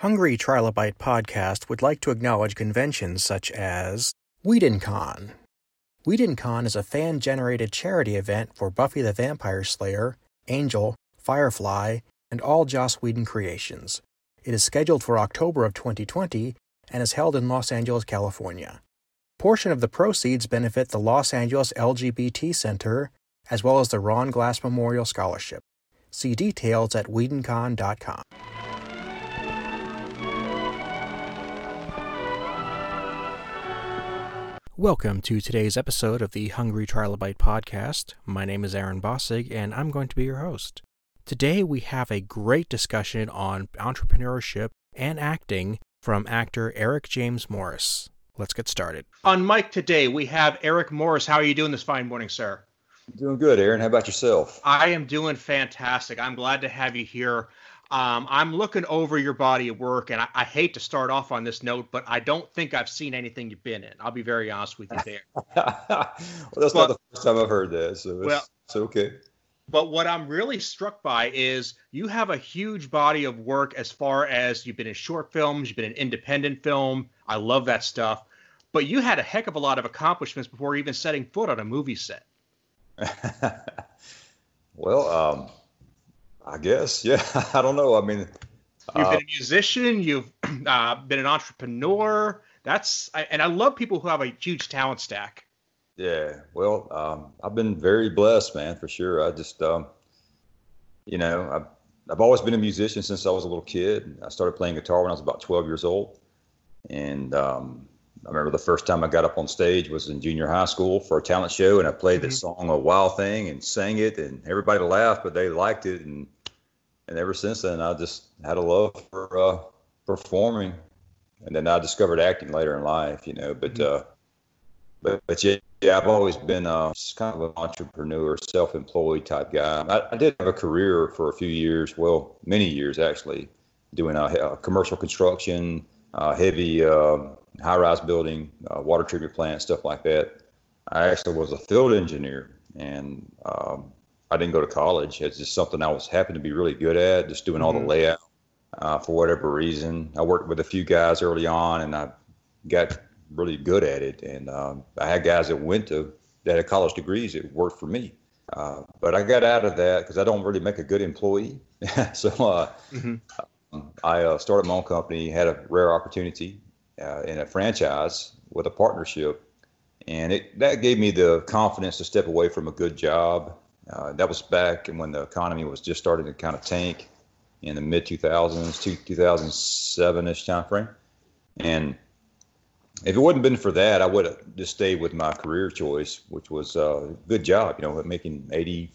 Hungry Trilobite podcast would like to acknowledge conventions such as WhedonCon. WhedonCon is a fan generated charity event for Buffy the Vampire Slayer, Angel, Firefly, and all Joss Whedon creations. It is scheduled for October of 2020 and is held in Los Angeles, California. Portion of the proceeds benefit the Los Angeles LGBT Center as well as the Ron Glass Memorial Scholarship. See details at WhedonCon.com. Welcome to today's episode of the Hungry Trilobite podcast. My name is Aaron Bossig, and I'm going to be your host. Today, we have a great discussion on entrepreneurship and acting from actor Eric James Morris. Let's get started. On mic today, we have Eric Morris. How are you doing this fine morning, sir? Doing good, Aaron. How about yourself? I am doing fantastic. I'm glad to have you here. Um, I'm looking over your body of work, and I, I, hate to start off on this note, but I don't think I've seen anything you've been in. I'll be very honest with you there. well, that's but, not the first time I've heard that, so it's, well, it's okay. But what I'm really struck by is you have a huge body of work as far as you've been in short films, you've been in independent film. I love that stuff. But you had a heck of a lot of accomplishments before even setting foot on a movie set. well, um, I guess, yeah. I don't know. I mean, you've uh, been a musician, you've uh, been an entrepreneur. That's and I love people who have a huge talent stack. Yeah, well, um, I've been very blessed, man, for sure. I just, um, you know, I've, I've always been a musician since I was a little kid. I started playing guitar when I was about 12 years old, and um, I remember the first time I got up on stage was in junior high school for a talent show, and I played mm-hmm. this song "A Wild Thing" and sang it, and everybody laughed, but they liked it, and and ever since then, I just had a love for uh, performing. And then I discovered acting later in life, you know. But mm-hmm. uh, but but yeah, yeah, I've always been uh, kind of an entrepreneur, self-employed type guy. I, I, did have a career for a few years, well, many years actually, doing uh, commercial construction, uh, heavy um, high-rise building, uh, water treatment plant, stuff like that. I actually was a field engineer, and um, I didn't go to college. It's just something I was happy to be really good at, just doing mm-hmm. all the mm-hmm. layout uh, for whatever reason. I worked with a few guys early on, and I got really good at it. And um, I had guys that went to that had college degrees that worked for me. Uh, but I got out of that because I don't really make a good employee. so uh, mm-hmm. I uh, started my own company, had a rare opportunity uh, in a franchise with a partnership, and it that gave me the confidence to step away from a good job uh, that was back when the economy was just starting to kind of tank in the mid 2000s, 2007 ish time frame. And if it wouldn't been for that, I would have just stayed with my career choice, which was a good job, you know, making eighty,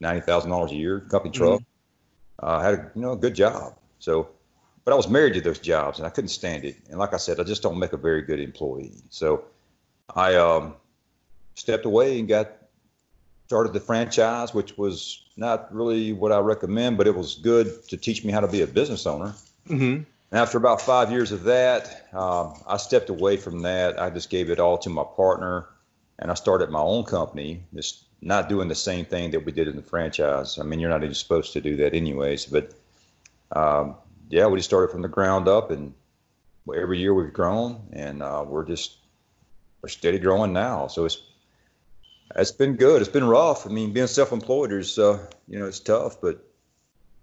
ninety thousand dollars a year, company truck. Mm-hmm. Uh, had a you know a good job. So, but I was married to those jobs, and I couldn't stand it. And like I said, I just don't make a very good employee. So, I um, stepped away and got started the franchise, which was not really what I recommend, but it was good to teach me how to be a business owner. Mm-hmm. After about five years of that, um, I stepped away from that. I just gave it all to my partner, and I started my own company. Just not doing the same thing that we did in the franchise. I mean, you're not even supposed to do that, anyways. But um, yeah, we just started from the ground up, and every year we've grown, and uh, we're just we're steady growing now. So it's it's been good. It's been rough. I mean, being self-employed is, uh, you know, it's tough, but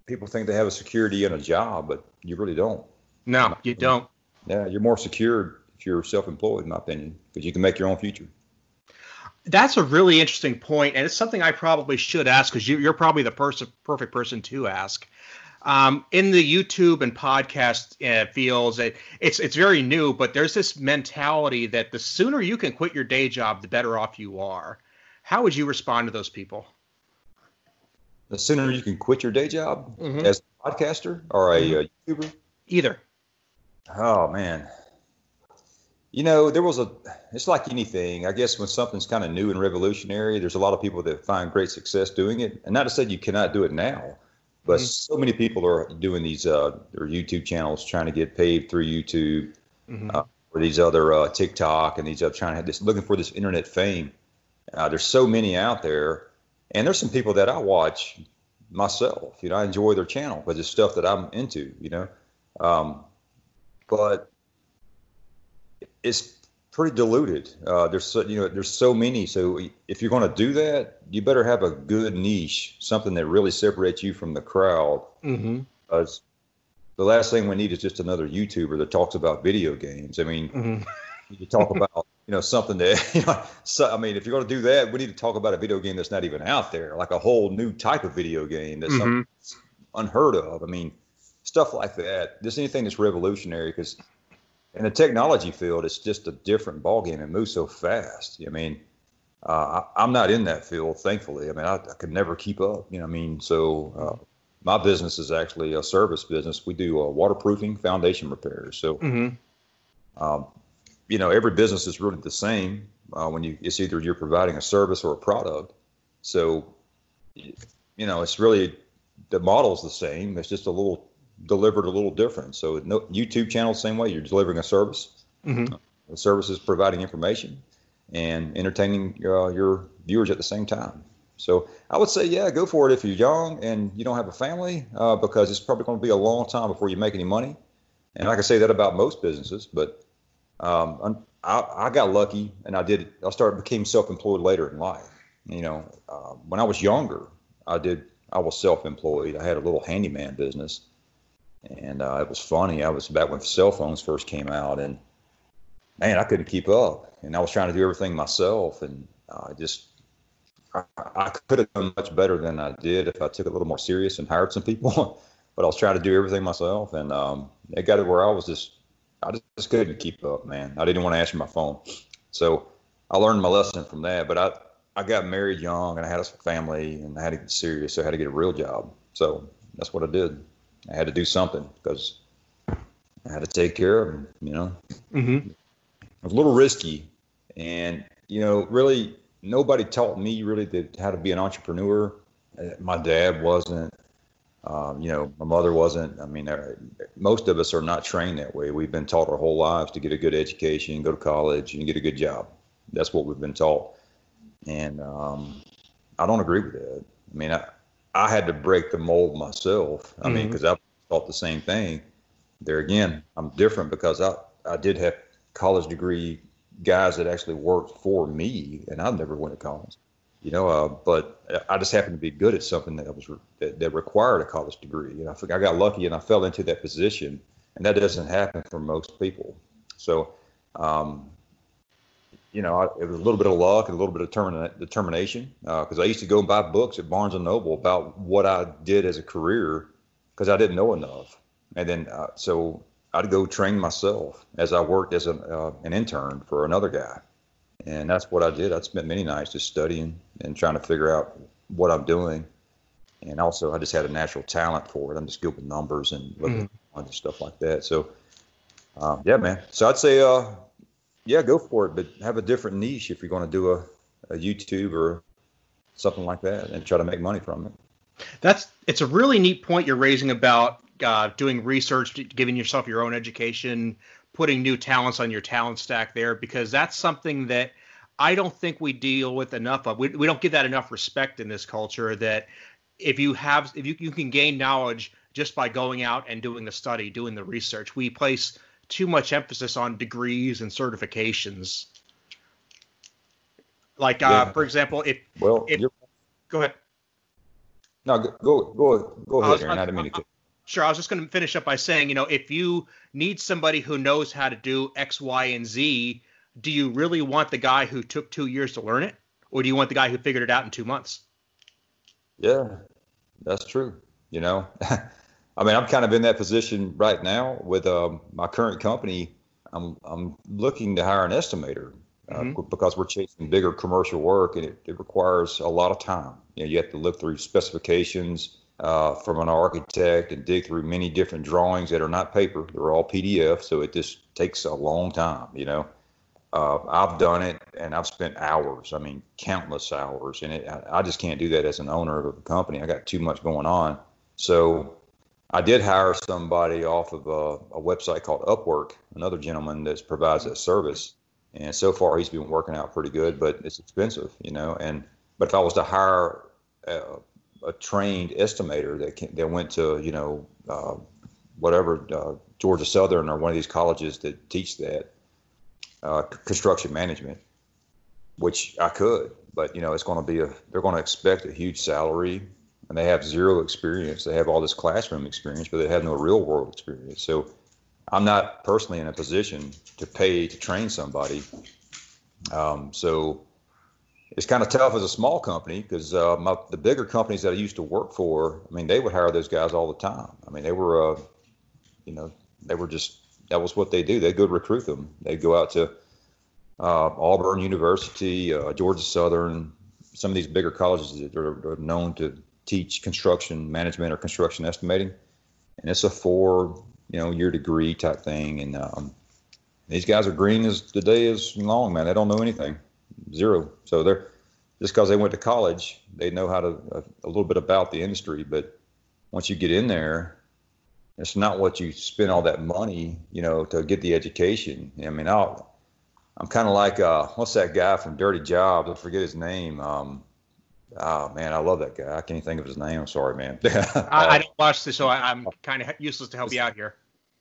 people think they have a security in a job, but you really don't. No, you don't. Yeah, you're more secure if you're self-employed, in my opinion, because you can make your own future. That's a really interesting point, and it's something I probably should ask because you, are probably the person, perfect person to ask. Um, in the YouTube and podcast uh, fields, it, it's it's very new, but there's this mentality that the sooner you can quit your day job, the better off you are. How would you respond to those people? The sooner you can quit your day job mm-hmm. as a podcaster or a mm-hmm. uh, YouTuber? Either. Oh, man. You know, there was a, it's like anything. I guess when something's kind of new and revolutionary, there's a lot of people that find great success doing it. And not to say you cannot do it now, but mm-hmm. so many people are doing these, uh, their YouTube channels trying to get paid through YouTube mm-hmm. uh, or these other uh, TikTok and these other trying to have this, looking for this internet fame. Uh, there's so many out there, and there's some people that I watch myself. You know, I enjoy their channel because it's stuff that I'm into. You know, Um, but it's pretty diluted. Uh, there's so, you know there's so many. So if you're going to do that, you better have a good niche, something that really separates you from the crowd. Mm-hmm. Because the last thing we need is just another YouTuber that talks about video games. I mean, mm-hmm. you talk about you know something that you know. So, I mean, if you're going to do that, we need to talk about a video game that's not even out there, like a whole new type of video game that's mm-hmm. unheard of. I mean, stuff like that. Just anything that's revolutionary because in the technology field, it's just a different ballgame. It moves so fast. I mean, uh, I, am not in that field, thankfully. I mean, I, I, could never keep up. You know, I mean, so uh, my business is actually a service business. We do uh, waterproofing, foundation repairs. So, mm-hmm. um, you know, every business is really the same. Uh, when you, it's either you're providing a service or a product. So, you know, it's really the model's the same. It's just a little delivered a little different. So no, YouTube channel, same way. You're delivering a service. Mm-hmm. The service is providing information and entertaining uh, your viewers at the same time. So I would say, yeah, go for it if you're young and you don't have a family, uh, because it's probably going to be a long time before you make any money. And I can say that about most businesses, but um, I, I, got lucky and I did. I started became self-employed later in life. You know, uh, when I was younger, I did. I was self-employed. I had a little handyman business, and uh, it was funny. I was back when cell phones first came out, and man, I couldn't keep up, and I was trying to do everything myself, and uh, I just I, I could have done much better than I did if I took it a little more serious and hired some people. but I was trying to do everything myself, and um, it got to where I was just I just couldn't keep up, man. I didn't want to answer my phone, so I learned my lesson from that. But I I got married young, and I had a family, and I had to get serious, so I had to get a real job. So that's what I did. I had to do something because I had to take care of them, You know, mm-hmm. it was a little risky, and you know, really nobody taught me really that how to be an entrepreneur. Uh, my dad wasn't. Um, you know, my mother wasn't. I mean, most of us are not trained that way. We've been taught our whole lives to get a good education, go to college, and get a good job. That's what we've been taught, and um, I don't agree with that. I mean, I, I had to break the mold myself. I mm-hmm. mean, because I thought the same thing. There again, I'm different because I I did have college degree guys that actually worked for me, and I never went to college. You know, uh, but I just happened to be good at something that was that, that required a college degree. You know, I got lucky and I fell into that position, and that doesn't happen for most people. So, um, you know, it was a little bit of luck and a little bit of determination because uh, I used to go and buy books at Barnes and Noble about what I did as a career because I didn't know enough. And then, uh, so I'd go train myself as I worked as an, uh, an intern for another guy. And that's what I did. I'd spent many nights just studying and trying to figure out what I'm doing. And also, I just had a natural talent for it. I'm just good with numbers and looking mm-hmm. at stuff like that. So, um, yeah, man. So I'd say, uh, yeah, go for it, but have a different niche if you're going to do a, a YouTube or something like that and try to make money from it. That's it's a really neat point you're raising about uh, doing research, giving yourself your own education, putting new talents on your talent stack there, because that's something that I don't think we deal with enough of. We, we don't give that enough respect in this culture. That if you have, if you, you can gain knowledge just by going out and doing the study, doing the research, we place too much emphasis on degrees and certifications. Like, uh, for example, if well, if, go ahead. No, go go go, go ahead, Aaron. I didn't mean to. Sure, I was just going to finish up by saying, you know, if you need somebody who knows how to do X, Y, and Z, do you really want the guy who took two years to learn it, or do you want the guy who figured it out in two months? Yeah, that's true. You know, I mean, I'm kind of in that position right now with um, my current company. I'm I'm looking to hire an estimator uh, mm-hmm. because we're chasing bigger commercial work, and it, it requires a lot of time. You know, you have to look through specifications uh, from an architect and dig through many different drawings that are not paper; they're all PDF. So it just takes a long time. You know, uh, I've done it and I've spent hours. I mean, countless hours, and it, I, just can't do that as an owner of a company. I got too much going on. So I did hire somebody off of a, a, website called Upwork, another gentleman that provides that service. And so far, he's been working out pretty good, but it's expensive, you know. And but if I was to hire a, a trained estimator that can, that went to you know uh, whatever uh, Georgia Southern or one of these colleges that teach that uh, construction management, which I could, but you know it's going to be a they're going to expect a huge salary, and they have zero experience. They have all this classroom experience, but they have no real world experience. So I'm not personally in a position to pay to train somebody. Um, so it's kind of tough as a small company because uh, the bigger companies that I used to work for, I mean, they would hire those guys all the time. I mean, they were, uh, you know, they were just that was what they do. They go recruit them. They go out to uh, Auburn University, uh, Georgia Southern, some of these bigger colleges that are, are, known to teach construction management or construction estimating, and it's a four, you know, year degree type thing. And um, these guys are green as the day is long, man. They don't know anything zero. So they're just because they went to college, they know how to a, a, little bit about the industry. But once you get in there, it's not what you spend all that money, you know, to get the education. I mean, I'll, I'm kind of like uh, what's that guy from Dirty Jobs? I forget his name. Um, oh man, I love that guy. I can't think of his name. I'm sorry, man. I, I, don't watch this, so I, am kind of useless to help you out here.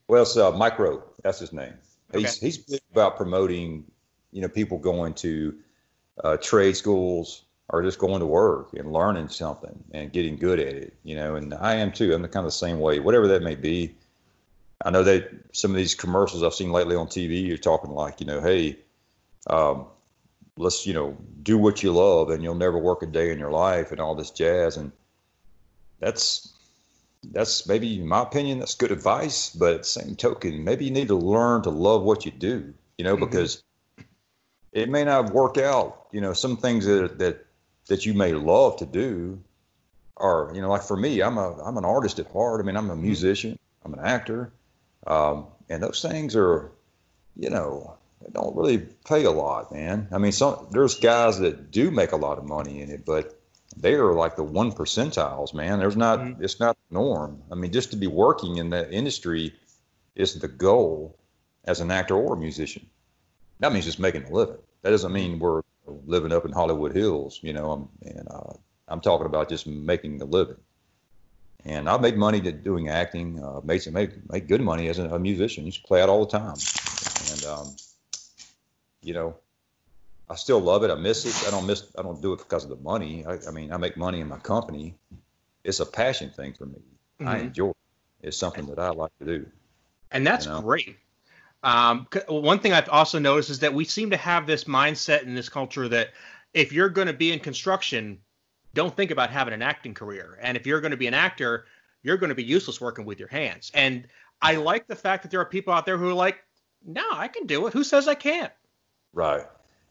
Well, it's uh, Mike Rowe. That's his name. He's okay. he's big about promoting, you know, people going to uh, trade schools or just going to work and learning something and getting good at it, you know. And I am too. I'm the kind of the same way, whatever that may be. I know that some of these commercials I've seen lately on TV, you're talking like, you know, hey, um, let's, you know, do what you love and you'll never work a day in your life and all this jazz. And that's, that's maybe, in my opinion, that's good advice. But at the same token, maybe you need to learn to love what you do, you know, mm-hmm. because it may not work out. You know, some things that that that you may love to do are, you know, like for me, I'm a I'm an artist at heart. I mean, I'm a mm-hmm. musician, I'm an actor, um, and those things are, you know, they don't really pay a lot, man. I mean, some there's guys that do make a lot of money in it, but they are like the one percentiles, man. There's not mm-hmm. it's not the norm. I mean, just to be working in that industry is the goal as an actor or a musician that means just making a living. That doesn't mean we're living up in Hollywood Hills, you know. I'm, and uh, I'm talking about just making a living. And I made money doing acting. Uh, made some made, made good money as a, a musician. Used to play out all the time, and um, you know, I still love it. I miss it. I don't miss. I don't do it because of the money. I, I mean, I make money in my company. It's a passion thing for me. Mm-hmm. I enjoy. it. It's something that I like to do. And that's you know? great um, one thing I've also noticed is that we seem to have this mindset in this culture that if you're going to be in construction, don't think about having an acting career. And if you're going to be an actor, you're going to be useless working with your hands. And I like the fact that there are people out there who are like, no, I can do it. Who says I can't? Right.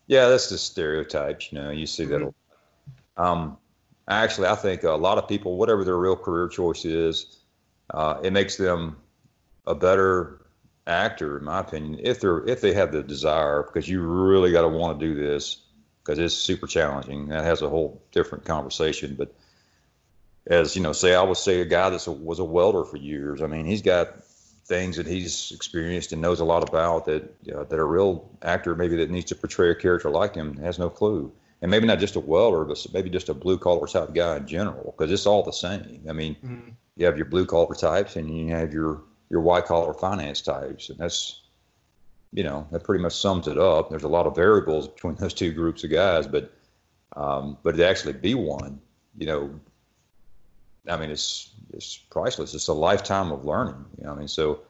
Yeah, that's the stereotypes. You know, you see mm-hmm. that. Um, actually, I think a lot of people, whatever their real career choice is, uh, it makes them a better actor, in my opinion, if they're if they have the desire, because you really got to want to do this, because it's super challenging. That has a whole different conversation. But as you know, say I would say a guy that was a welder for years. I mean, he's got things that he's experienced and knows a lot about that uh, that a real actor maybe that needs to portray a character like him has no clue. And maybe not just a welder, but maybe just a blue collar type guy in general, because it's all the same. I mean, mm-hmm. you have your blue collar types and you have your your white collar finance types, and that's you know that pretty much sums it up. There's a lot of variables between those two groups of guys, but um, but to actually be one, you know, I mean, it's it's priceless. It's a lifetime of learning. You know, I mean, so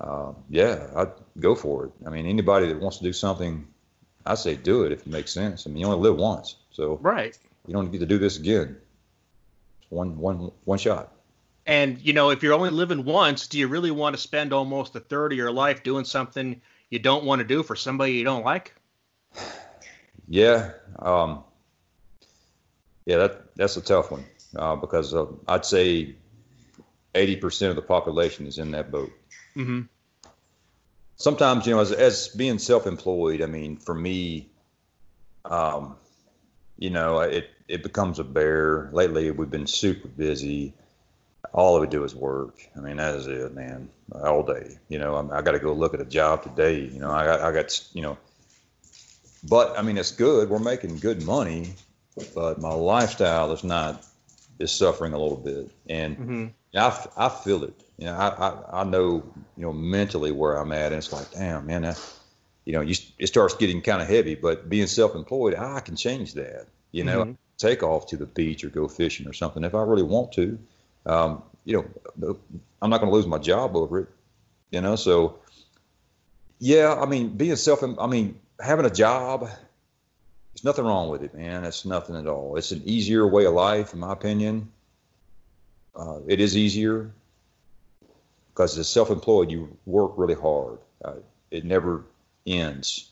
uh, yeah, I'd go for it. I mean, anybody that wants to do something, I say do it if it makes sense. I mean, you only live once, so right. You don't get to do this again. It's one one one shot. And you know, if you're only living once, do you really want to spend almost a third of your life doing something you don't want to do for somebody you don't like? Yeah, um, yeah, that that's a tough one uh, because uh, I'd say eighty percent of the population is in that boat. Mm-hmm. Sometimes, you know, as as being self-employed, I mean, for me, um, you know, it it becomes a bear. Lately, we've been super busy all I would do is work. I mean, that is it, man, all day. You know, I'm, i got to go look at a job today. You know, I got, I got, you know, but I mean, it's good. We're making good money, but my lifestyle is not is suffering a little bit. And mm-hmm. I, I feel it. You know, I, I, I know, you know, mentally where I'm at. And it's like, damn, man, I, you know, you, it starts getting kind of heavy, but being self-employed, I can change that. You know, mm-hmm. take off to the beach or go fishing or something if I really want to. Um, you know, I'm not going to lose my job over it. You know, so yeah, I mean, being self, I mean, having a job, there's nothing wrong with it, man. It's nothing at all. It's an easier way of life, in my opinion. Uh, it is easier because as self-employed, you work really hard. Uh, it never ends,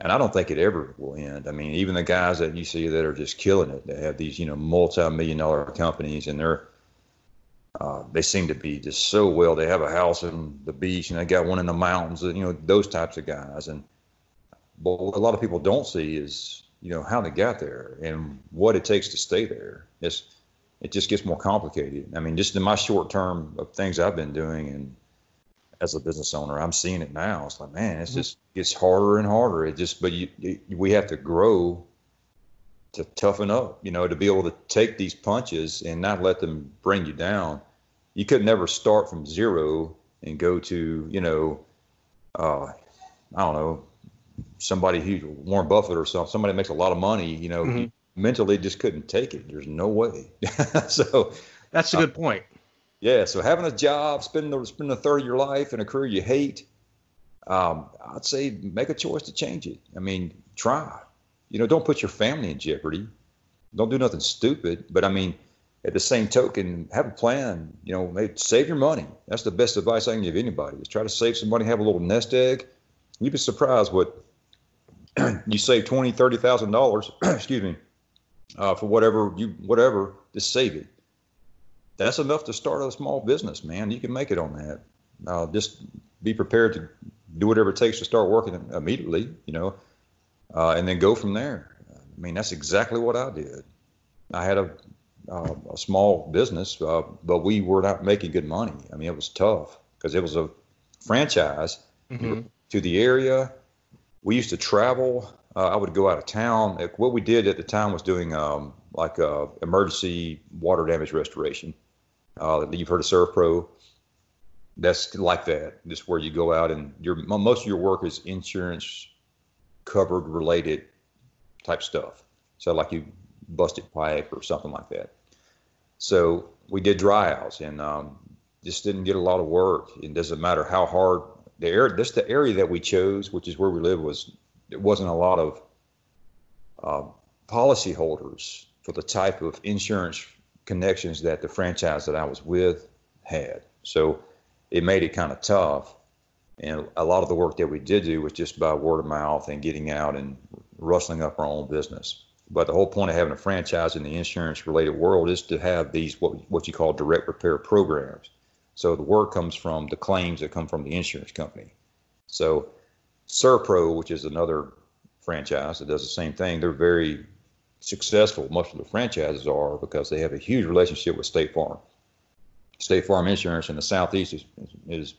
and I don't think it ever will end. I mean, even the guys that you see that are just killing it, they have these, you know, multi-million-dollar companies, and they're uh, they seem to be just so well. They have a house in the beach, and they got one in the mountains. You know, those types of guys. And but what a lot of people don't see is you know how they got there and what it takes to stay there. It's it just gets more complicated. I mean, just in my short term of things I've been doing, and as a business owner, I'm seeing it now. It's like, man, it's mm-hmm. just gets harder and harder. It just, but you, you we have to grow to toughen up, you know, to be able to take these punches and not let them bring you down. You could never start from zero and go to, you know, uh, I don't know, somebody who Warren Buffett or something, somebody makes a lot of money, you know, mm-hmm. mentally just couldn't take it. There's no way. so that's a good uh, point. Yeah. So having a job, spending spending a third of your life in a career you hate, um, I'd say make a choice to change it. I mean, try you know, don't put your family in jeopardy. Don't do nothing stupid. But I mean, at the same token, have a plan. You know, save your money. That's the best advice I can give anybody. Is try to save some money, have a little nest egg. You'd be surprised what you save twenty, thirty thousand dollars. excuse me, uh, for whatever you whatever. Just save it. That's enough to start a small business, man. You can make it on that. Uh, just be prepared to do whatever it takes to start working immediately. You know, uh, and then go from there. I mean, that's exactly what I did. I had a, uh, a small business, uh, but we were not making good money. I mean, it was tough because it was a franchise mm-hmm. to the area. We used to travel. Uh, I would go out of town. What we did at the time was doing um, like uh, emergency water damage restoration. Uh, you've heard of ServPro that's like that. Just where you go out and your most of your work is insurance covered related type stuff. So like you busted pipe or something like that. So we did dry outs and um, just didn't get a lot of work. It doesn't matter how hard the area, this the area that we chose, which is where we live, was it wasn't a lot of uh, policyholders for the type of insurance connections that the franchise that I was with had. So it made it kind of tough. And a lot of the work that we did do was just by word of mouth and getting out and rustling up our own business. But the whole point of having a franchise in the insurance related world is to have these what what you call direct repair programs. So the work comes from the claims that come from the insurance company. So ServPro, which is another franchise that does the same thing, they're very successful. Most of the franchises are because they have a huge relationship with State Farm. State Farm Insurance in the Southeast is, is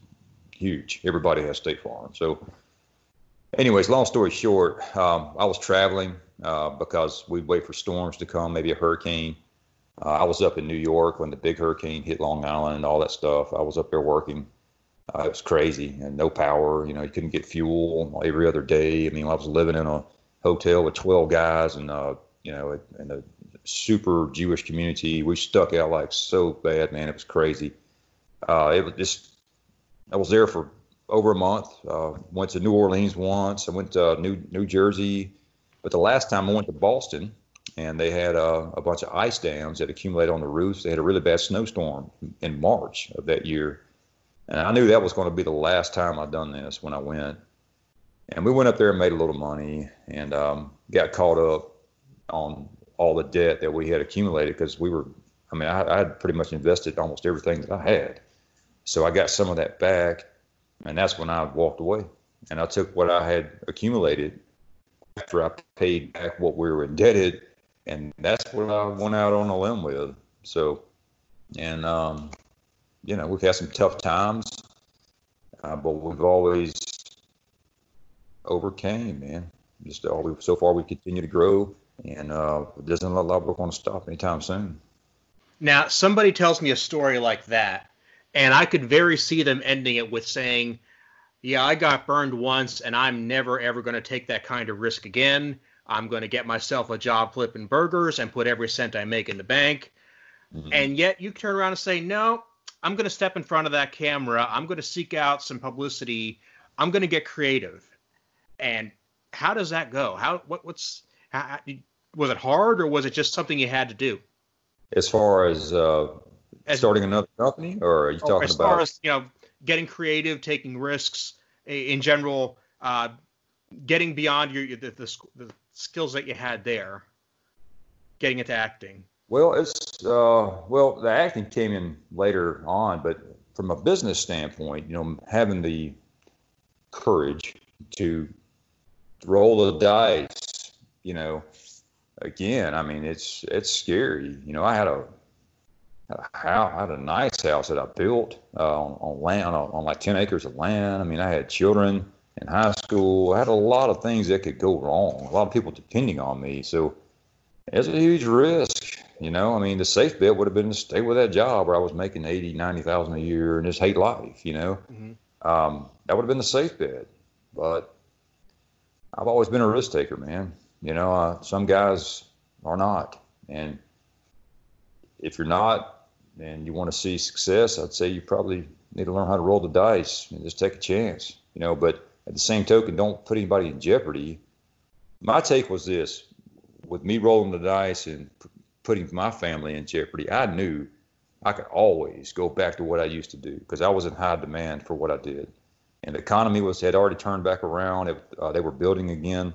huge. Everybody has State Farm. So, anyways, long story short, um, I was traveling uh, because we'd wait for storms to come, maybe a hurricane. Uh, I was up in New York when the big hurricane hit Long Island and all that stuff. I was up there working. Uh, it was crazy and no power. You know, you couldn't get fuel every other day. I mean, I was living in a hotel with 12 guys and, uh, you know, in a super Jewish community. We stuck out like so bad, man. It was crazy. Uh, it was just I was there for over a month. Uh, went to New Orleans once. I went to New New Jersey, but the last time I went to Boston, and they had uh, a bunch of ice dams that accumulated on the roofs. They had a really bad snowstorm in March of that year, and I knew that was going to be the last time I'd done this when I went. And we went up there and made a little money, and um, got caught up on all the debt that we had accumulated because we were. I mean, I, I had pretty much invested almost everything that I had so I got some of that back, and that's when I walked away. And I took what I had accumulated after I paid back what we were indebted, and that's what I went out on a limb with. So, and um, you know, we've had some tough times, uh, but we've always overcame, man. Just all we so far we continue to grow, and uh, it doesn't look like we're going to stop anytime soon. Now, somebody tells me a story like that, and I could very see them ending it with saying, "Yeah, I got burned once, and I'm never ever going to take that kind of risk again. I'm going to get myself a job flipping burgers and put every cent I make in the bank." Mm-hmm. And yet, you turn around and say, "No, I'm going to step in front of that camera. I'm going to seek out some publicity. I'm going to get creative." And how does that go? How what what's how, was it hard or was it just something you had to do? As far as, uh, as starting another company, or are you talking as about? Far as you know, getting creative, taking risks in general, uh, getting beyond your the, the, the, skills that you had there, getting into acting. Well, it's uh, well, the acting came in later on, but from a business standpoint, you know, having the courage to roll the dice, you know, again, I mean, it's it's scary. You know, I had a, I had a nice house that I built uh, on, on land on, on, like ten acres of land. I mean, I had children in high school. I had a lot of things that could go wrong. A lot of people depending on me, so it's a huge risk. You know, I mean, the safe bet would have been to stay with that job where I was making eighty, ninety thousand a year and just hate life. You know, mm-hmm. um, that would have been the safe bet. But I've always been a risk taker, man. You know, uh, some guys are not. And if you're not and you want to see success, I'd say you probably need to learn how to roll the dice and just take a chance, you know. But at the same token, don't put anybody in jeopardy. My take was this with me rolling the dice and p- putting my family in jeopardy, I knew I could always go back to what I used to do because I was in high demand for what I did. And the economy was had already turned back around. It, uh, they were building again.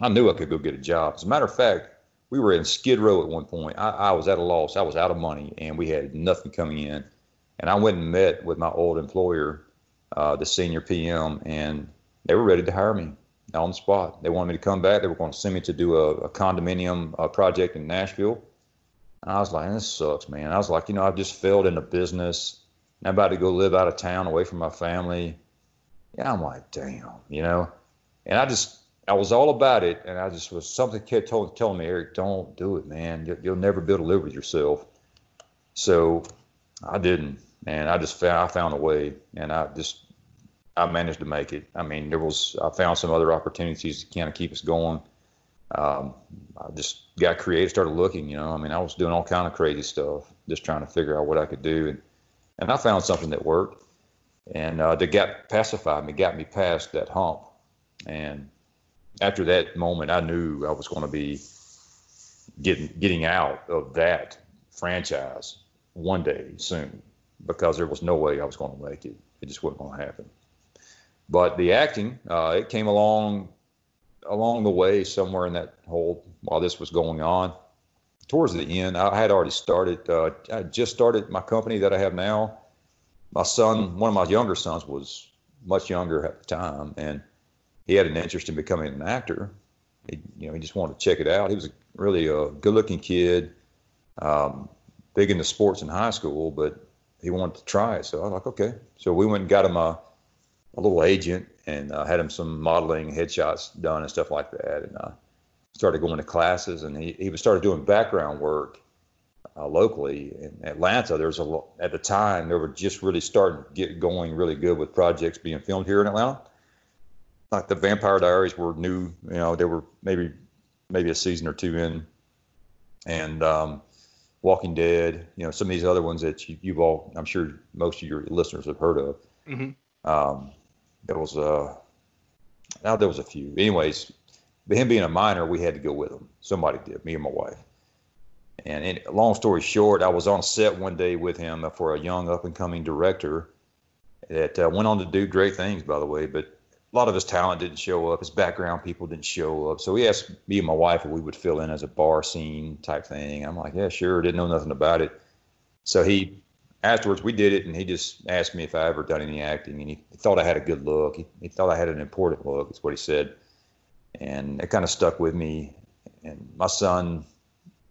I knew I could go get a job. As a matter of fact, we were in Skid Row at one point. I, I was at a loss. I was out of money, and we had nothing coming in. And I went and met with my old employer, uh, the senior PM, and they were ready to hire me on the spot. They wanted me to come back. They were going to send me to do a, a condominium uh, project in Nashville. And I was like, this sucks, man. I was like, you know, I've just failed in the business. I'm about to go live out of town away from my family. Yeah, I'm like, damn, you know. And I just I was all about it, and I just was something kept told, telling me, Eric, don't do it, man. You'll, you'll never be able to live with yourself. So I didn't, and I just found I found a way, and I just I managed to make it. I mean, there was I found some other opportunities to kind of keep us going. Um, I just got creative, started looking. You know, I mean, I was doing all kind of crazy stuff, just trying to figure out what I could do, and and I found something that worked, and uh, that got pacified me, got me past that hump, and after that moment, I knew I was going to be getting getting out of that franchise one day soon because there was no way I was going to make it. It just wasn't going to happen. But the acting, uh, it came along along the way somewhere in that whole while this was going on. Towards the end, I had already started. Uh, I just started my company that I have now. My son, one of my younger sons, was much younger at the time, and he had an interest in becoming an actor. He, you know, he just wanted to check it out. He was a, really a good-looking kid, um, big into sports in high school, but he wanted to try. So I was like, okay. So we went and got him a, a little agent and uh, had him some modeling headshots done and stuff like that. And uh, started going to classes, and he he started doing background work uh, locally in Atlanta. There was a at the time they were just really starting to get going really good with projects being filmed here in Atlanta like the Vampire Diaries were new. You know, they were maybe maybe a season or two in, and um, Walking Dead. You know, some of these other ones that you, have all, I'm sure most of your listeners have heard of. Mm-hmm. Um, there was a now there was a few. Anyways, but him being a minor, we had to go with him. Somebody did, me and my wife. And in, long story short, I was on set one day with him for a young up and coming director that uh, went on to do great things, by the way. But a lot of his talent didn't show up. His background people didn't show up. So he asked me and my wife if we would fill in as a bar scene type thing. I'm like, yeah, sure. Didn't know nothing about it. So he afterwards we did it, and he just asked me if I ever done any acting, and he thought I had a good look. He, he thought I had an important look. Is what he said, and it kind of stuck with me. And my son,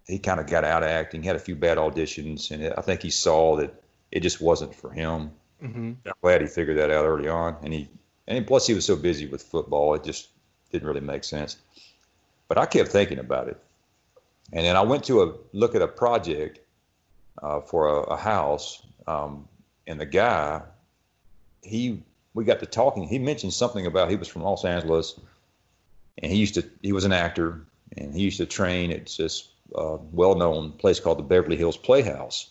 he kind of got out of acting. He had a few bad auditions, and it, I think he saw that it just wasn't for him. Mm-hmm. I'm glad he figured that out early on, and he and plus, he was so busy with football, it just didn't really make sense. But I kept thinking about it. And then I went to a look at a project uh, for a, a house, um, and the guy, he we got to talking. He mentioned something about he was from Los Angeles, and he used to he was an actor, and he used to train at this uh, well-known place called the Beverly Hills Playhouse.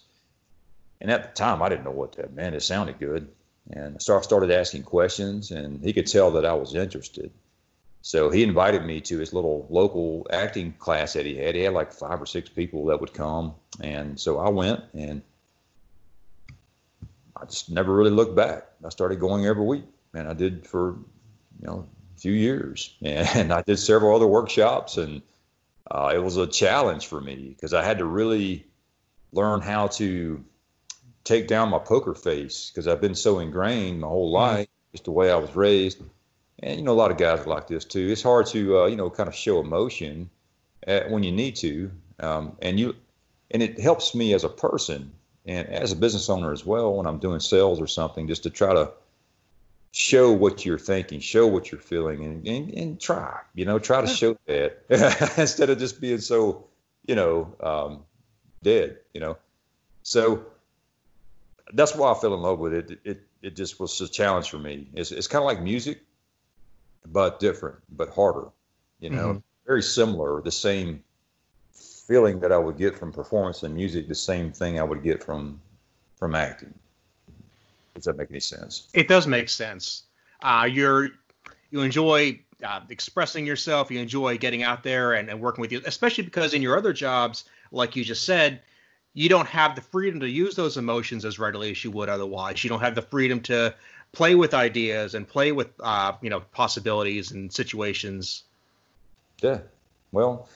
And at the time, I didn't know what that meant. It sounded good, and so I started asking questions, and he could tell that I was interested. So he invited me to his little local acting class that he had. He had like five or six people that would come. And so I went and I just never really looked back. I started going every week and I did for, you know, a few years and I did several other workshops and uh, it was a challenge for me because I had to really learn how to take down my poker face because I've been so ingrained my whole mm-hmm. life, just the way I was raised and you know a lot of guys are like this too. It's hard to uh, you know kind of show emotion at, when you need to, um, and you and it helps me as a person and as a business owner as well when I'm doing sales or something, just to try to show what you're thinking, show what you're feeling, and and, and try you know try to show that instead of just being so you know um, dead, you know. So that's why I fell in love with it. It it just was a challenge for me. It's it's kind of like music but different, but harder. You know, mm-hmm. very similar, the same feeling that I would get from performance and music, the same thing I would get from from acting. Does that make any sense? It does make sense. Uh, you're you enjoy uh, expressing yourself. You enjoy getting out there and, and working with you, especially because in your other jobs, like you just said, you don't have the freedom to use those emotions as readily as you would otherwise. You don't have the freedom to play with ideas and play with uh, you know possibilities and situations. Yeah, well,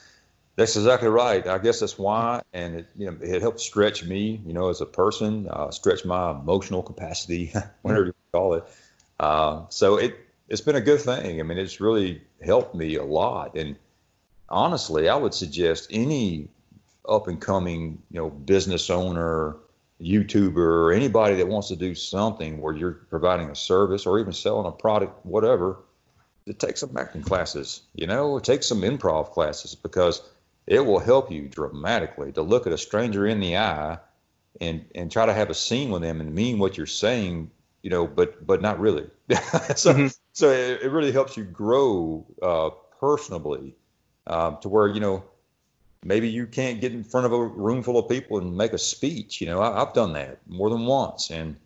that's exactly right. I guess that's why, and it you know it helped stretch me, you know, as a person, uh, stretch my emotional capacity, whatever you call it. Uh, so it it's been a good thing. I mean, it's really helped me a lot. And honestly, I would suggest any up and coming, you know, business owner YouTuber or anybody that wants to do something where you're providing a service or even selling a product, whatever, to take some acting classes, you know, take some improv classes because it will help you dramatically to look at a stranger in the eye and and try to have a scene with them and mean what you're saying, you know, but but not really. so mm-hmm. so it, it, really helps you grow uh, personably um, to where you know maybe you can't get in front of a room full of people and make a speech. You know, I, have done that more than once, and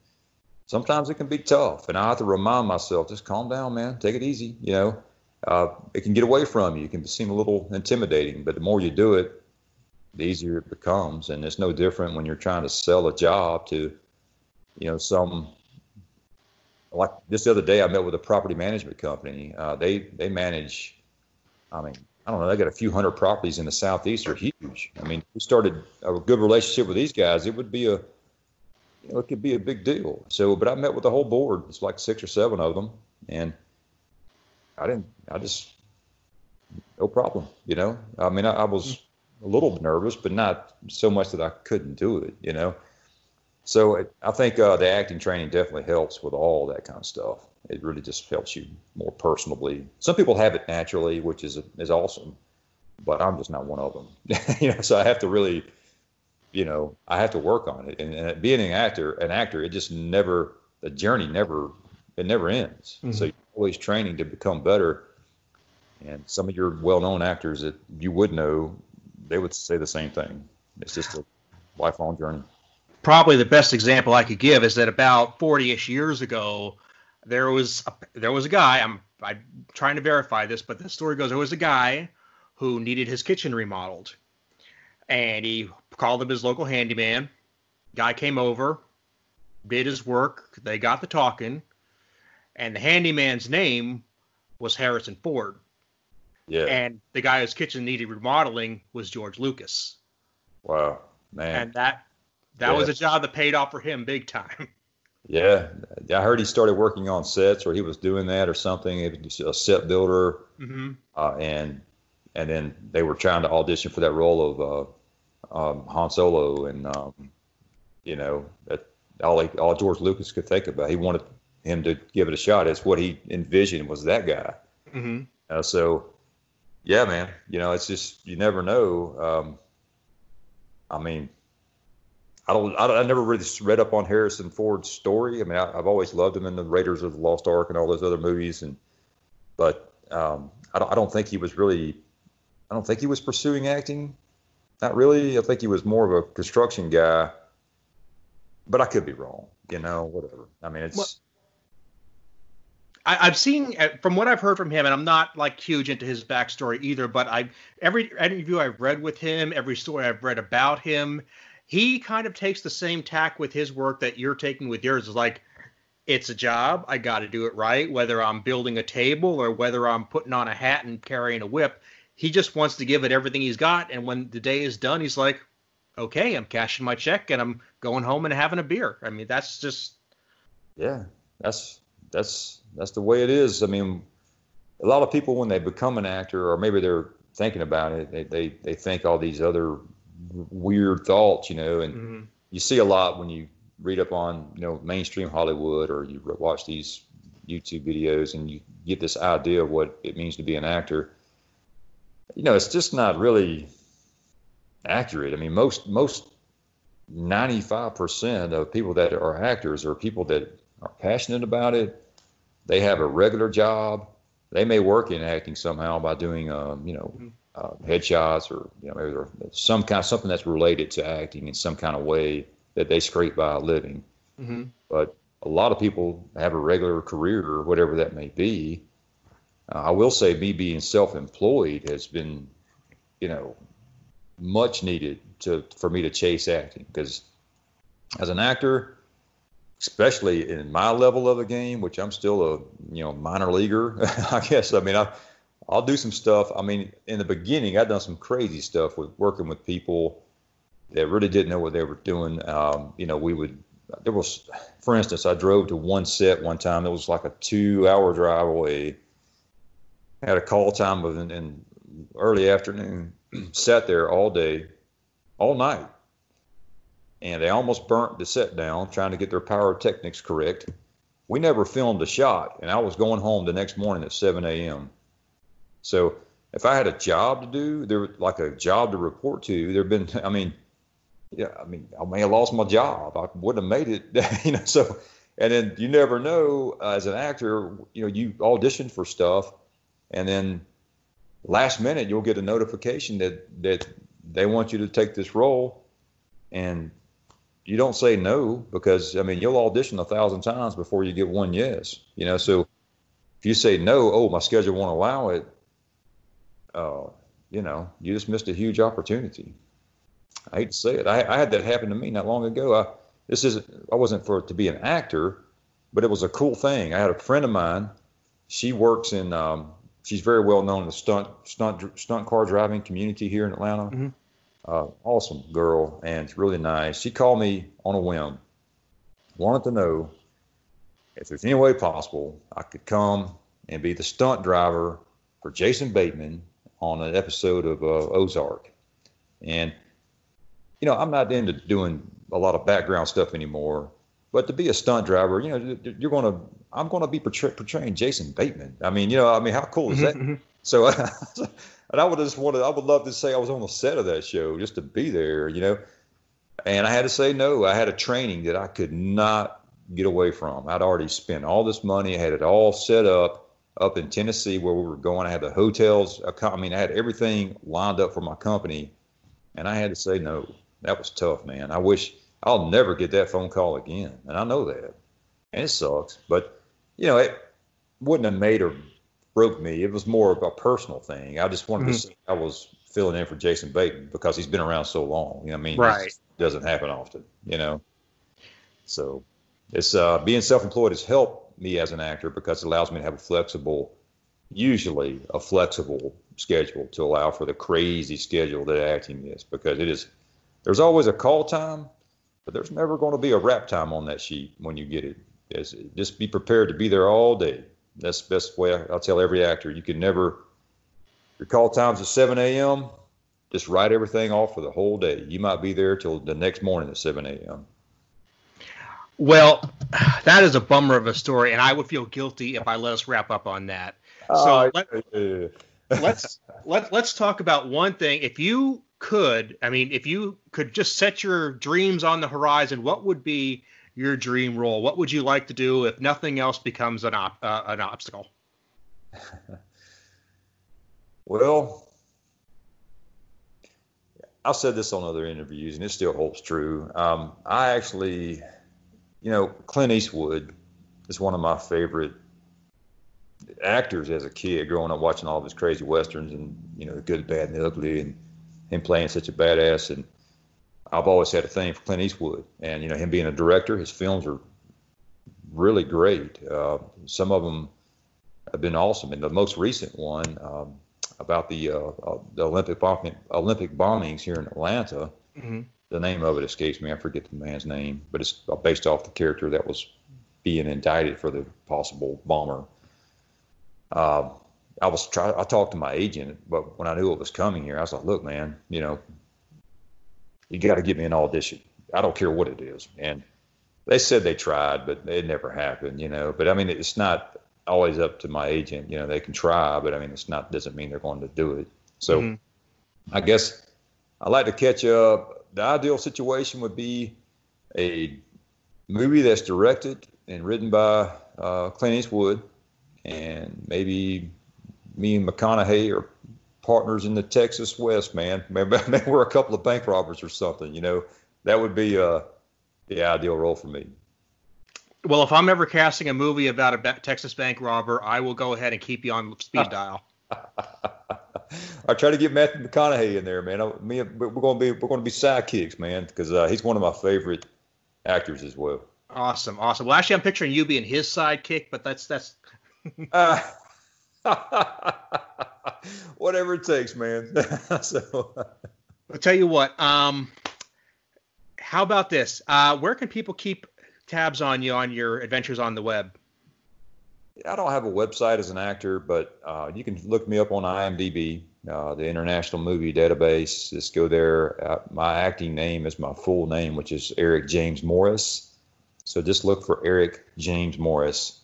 sometimes it can be tough. And I have to remind myself, just calm down, man, take it easy. You know, uh, it can get away from you. It can seem a little intimidating, but the more you do it, the easier it becomes. And it's no different when you're trying to sell a job to, you know, some. Like this the other day, I met with a property management company. Uh, they they manage, I mean, I don't know, they got a few hundred properties in the southeast are huge. I mean, we started a good relationship with these guys, it would be a, you know, it could be a big deal. So, but I met with the whole board. It's like six or seven of them, and I didn't. I just no problem. You know, I mean, I, I was a little nervous, but not so much that I couldn't do it. You know, so it, I think uh, the acting training definitely helps with all that kind of stuff it really just helps you more personally. Some people have it naturally, which is is awesome, but I'm just not one of them. you know, so I have to really, you know, I have to work on it. And, and being an actor, an actor, it just never the journey never it never ends. Mm-hmm. So you're always training to become better. And some of your well-known actors that you would know, they would say the same thing. It's just a lifelong journey. Probably the best example I could give is that about 40ish years ago, there was a, there was a guy. I'm I'm trying to verify this, but the story goes there was a guy who needed his kitchen remodeled, and he called up his local handyman. Guy came over, did his work. They got the talking, and the handyman's name was Harrison Ford. Yeah. And the guy whose kitchen needed remodeling was George Lucas. Wow, man. And that that yeah. was a job that paid off for him big time. Yeah, I heard he started working on sets, or he was doing that, or something. A set builder, mm-hmm. uh, and and then they were trying to audition for that role of uh, um, Han Solo, and um, you know, that all he, all George Lucas could think about. He wanted him to give it a shot. It's what he envisioned was that guy. Mm-hmm. Uh, so, yeah, man, you know, it's just you never know. Um, I mean, I don't, I, I never really read up on Harrison Ford's story. I mean, I, have always loved him in the Raiders of the Lost Ark and all those other movies, and but um, I don't, I don't think he was really, I don't think he was pursuing acting. Not really. I think he was more of a construction guy, but I could be wrong. You know, whatever. I mean, it's. Well, I, have seen uh, from what I've heard from him, and I'm not like huge into his backstory either. But I every interview I've read with him, every story I've read about him, he kind of takes the same tack with his work that you're taking with yours. Is like, it's a job. I got to do it right, whether I'm building a table or whether I'm putting on a hat and carrying a whip. He just wants to give it everything he's got, and when the day is done, he's like, okay, I'm cashing my check and I'm going home and having a beer. I mean, that's just. Yeah, that's that's that's the way it is. I mean, a lot of people when they become an actor, or maybe they're thinking about it, they they, they think all these other weird thoughts, you know, and mm-hmm. you see a lot when you read up on you know mainstream Hollywood or you watch these YouTube videos and you get this idea of what it means to be an actor. You know, it's just not really accurate. I mean, most most 95% of people that are actors are people that are passionate about it. They have a regular job. They may work in acting somehow by doing, um, you know, mm-hmm. Uh, headshots or you know maybe some kind of something that's related to acting in some kind of way that they scrape by a living. Mm-hmm. But a lot of people have a regular career or whatever that may be. Uh, I will say, me being self-employed has been, you know, much needed to for me to chase acting because as an actor, especially in my level of the game, which I'm still a you know minor leaguer, I guess. I mean, I I'll do some stuff. I mean, in the beginning, I've done some crazy stuff with working with people that really didn't know what they were doing. Um, you know, we would there was, for instance, I drove to one set one time. It was like a two-hour drive away. Had a call time of in, early afternoon. sat there all day, all night, and they almost burnt the set down trying to get their pyrotechnics correct. We never filmed a shot, and I was going home the next morning at 7 a.m. So if I had a job to do, there like a job to report to, there'd been, I mean, yeah, I mean, I may have lost my job. I wouldn't have made it, you know. So, and then you never know uh, as an actor, you know, you audition for stuff, and then last minute you'll get a notification that that they want you to take this role, and you don't say no because I mean you'll audition a thousand times before you get one yes. You know, so if you say no, oh my schedule won't allow it, uh, you know, you just missed a huge opportunity. I hate to say it. I, I had that happen to me not long ago. I this is I wasn't for to be an actor, but it was a cool thing. I had a friend of mine. She works in. Um, she's very well known in the stunt stunt stunt car driving community here in Atlanta. Mm-hmm. Uh, awesome girl and it's really nice. She called me on a whim. Wanted to know if there's any way possible I could come and be the stunt driver for Jason Bateman on an episode of uh, Ozark. And you know, I'm not into doing a lot of background stuff anymore. But to be a stunt driver, you know, you're going to, I'm going to be portray, portraying Jason Bateman. I mean, you know, I mean, how cool is that? Mm-hmm. So, and I would just want to, I would love to say I was on the set of that show just to be there, you know. And I had to say no. I had a training that I could not get away from. I'd already spent all this money, I had it all set up up in Tennessee where we were going. I had the hotels, I mean, I had everything lined up for my company, and I had to say no that was tough, man. I wish I'll never get that phone call again, and I know that, and it sucks. But you know, it wouldn't have made or broke me. It was more of a personal thing. I just wanted mm-hmm. to see I was filling in for Jason Bateman because he's been around so long. You know, I mean, right? It doesn't happen often. You know, so it's uh, being self-employed has helped me as an actor because it allows me to have a flexible, usually a flexible schedule to allow for the crazy schedule that acting is because it is there's always a call time, but there's never going to be a wrap time on that sheet when you get it. It's, just be prepared to be there all day. That's the best way I'll tell every actor. You can never, your call time's at 7 a.m., just write everything off for the whole day. You might be there till the next morning at 7 a.m. Well, that is a bummer of a story, and I would feel guilty if I let us wrap up on that. So uh, let, us let's let, let's talk about one thing. If you could, I mean, if you could just set your dreams on the horizon, what would be your dream role? What would you like to do if nothing else becomes an op- uh, an obstacle? well, I've said this on other interviews, and it still holds true. Um, I actually, you know, Clint Eastwood is one of my favorite actors as a kid, growing up watching all of his crazy westerns and you know, the good, bad, and the ugly, and him playing such a badass. And I've always had a thing for Clint Eastwood, and you know, him being a director, his films are really great. Uh, some of them have been awesome, and the most recent one. Um, about the uh, uh, the Olympic bombing, Olympic bombings here in Atlanta. Mm-hmm. The name of it escapes me. I forget the man's name, but it's based off the character that was being indicted for the possible bomber. Uh, I was try. I talked to my agent, but when I knew it was coming here, I was like, "Look, man, you know, you got to get me an audition. I don't care what it is." And they said they tried, but it never happened. You know, but I mean, it's not always up to my agent. You know, they can try, but I mean, it's not doesn't mean they're going to do it. So, mm-hmm. I guess I like to catch up. The ideal situation would be a movie that's directed and written by uh, Clint Eastwood, and maybe me and McConaughey are partners in the Texas West. Man, maybe, maybe we're a couple of bank robbers or something. You know, that would be uh, the ideal role for me. Well, if I'm ever casting a movie about a Texas bank robber, I will go ahead and keep you on speed dial. I try to get Matthew McConaughey in there, man. I, me, we're going to be we're going to be sidekicks, man, because uh, he's one of my favorite actors as well. Awesome, awesome. Well, actually, I'm picturing you being his sidekick, but that's that's. uh, whatever it takes, man. so. I'll tell you what. Um, how about this? Uh, where can people keep tabs on you on your adventures on the web? I don't have a website as an actor, but uh, you can look me up on IMDb, uh, the International Movie Database. Just go there. Uh, my acting name is my full name, which is Eric James Morris. So just look for Eric James Morris.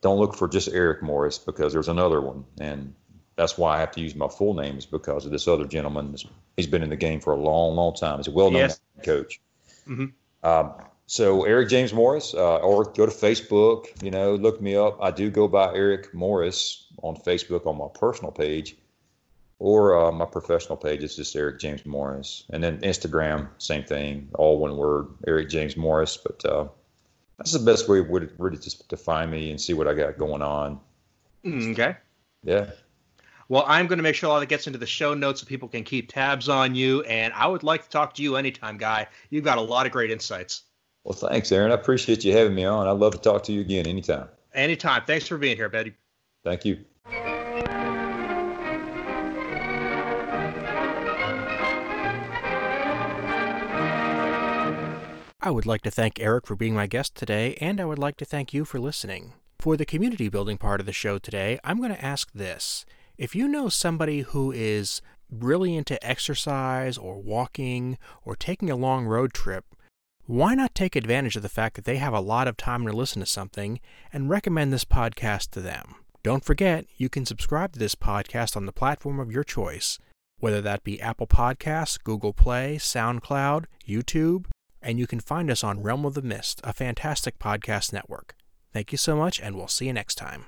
Don't look for just Eric Morris because there's another one, and that's why I have to use my full name is because of this other gentleman. He's been in the game for a long, long time. He's a well-known yes. coach. Mm-hmm. Um, so Eric James Morris, uh, or go to Facebook. You know, look me up. I do go by Eric Morris on Facebook on my personal page, or uh, my professional page is just Eric James Morris, and then Instagram, same thing, all one word, Eric James Morris. But uh, that's the best way would really just to find me and see what I got going on. Mm, okay. Yeah. Well, I'm going to make sure all that gets into the show notes so people can keep tabs on you. And I would like to talk to you anytime, guy. You've got a lot of great insights. Well, thanks, Aaron. I appreciate you having me on. I'd love to talk to you again anytime. Anytime. Thanks for being here, Betty. Thank you. I would like to thank Eric for being my guest today, and I would like to thank you for listening. For the community building part of the show today, I'm going to ask this. If you know somebody who is really into exercise or walking or taking a long road trip, why not take advantage of the fact that they have a lot of time to listen to something and recommend this podcast to them? Don't forget, you can subscribe to this podcast on the platform of your choice, whether that be Apple Podcasts, Google Play, SoundCloud, YouTube, and you can find us on Realm of the Mist, a fantastic podcast network. Thank you so much, and we'll see you next time.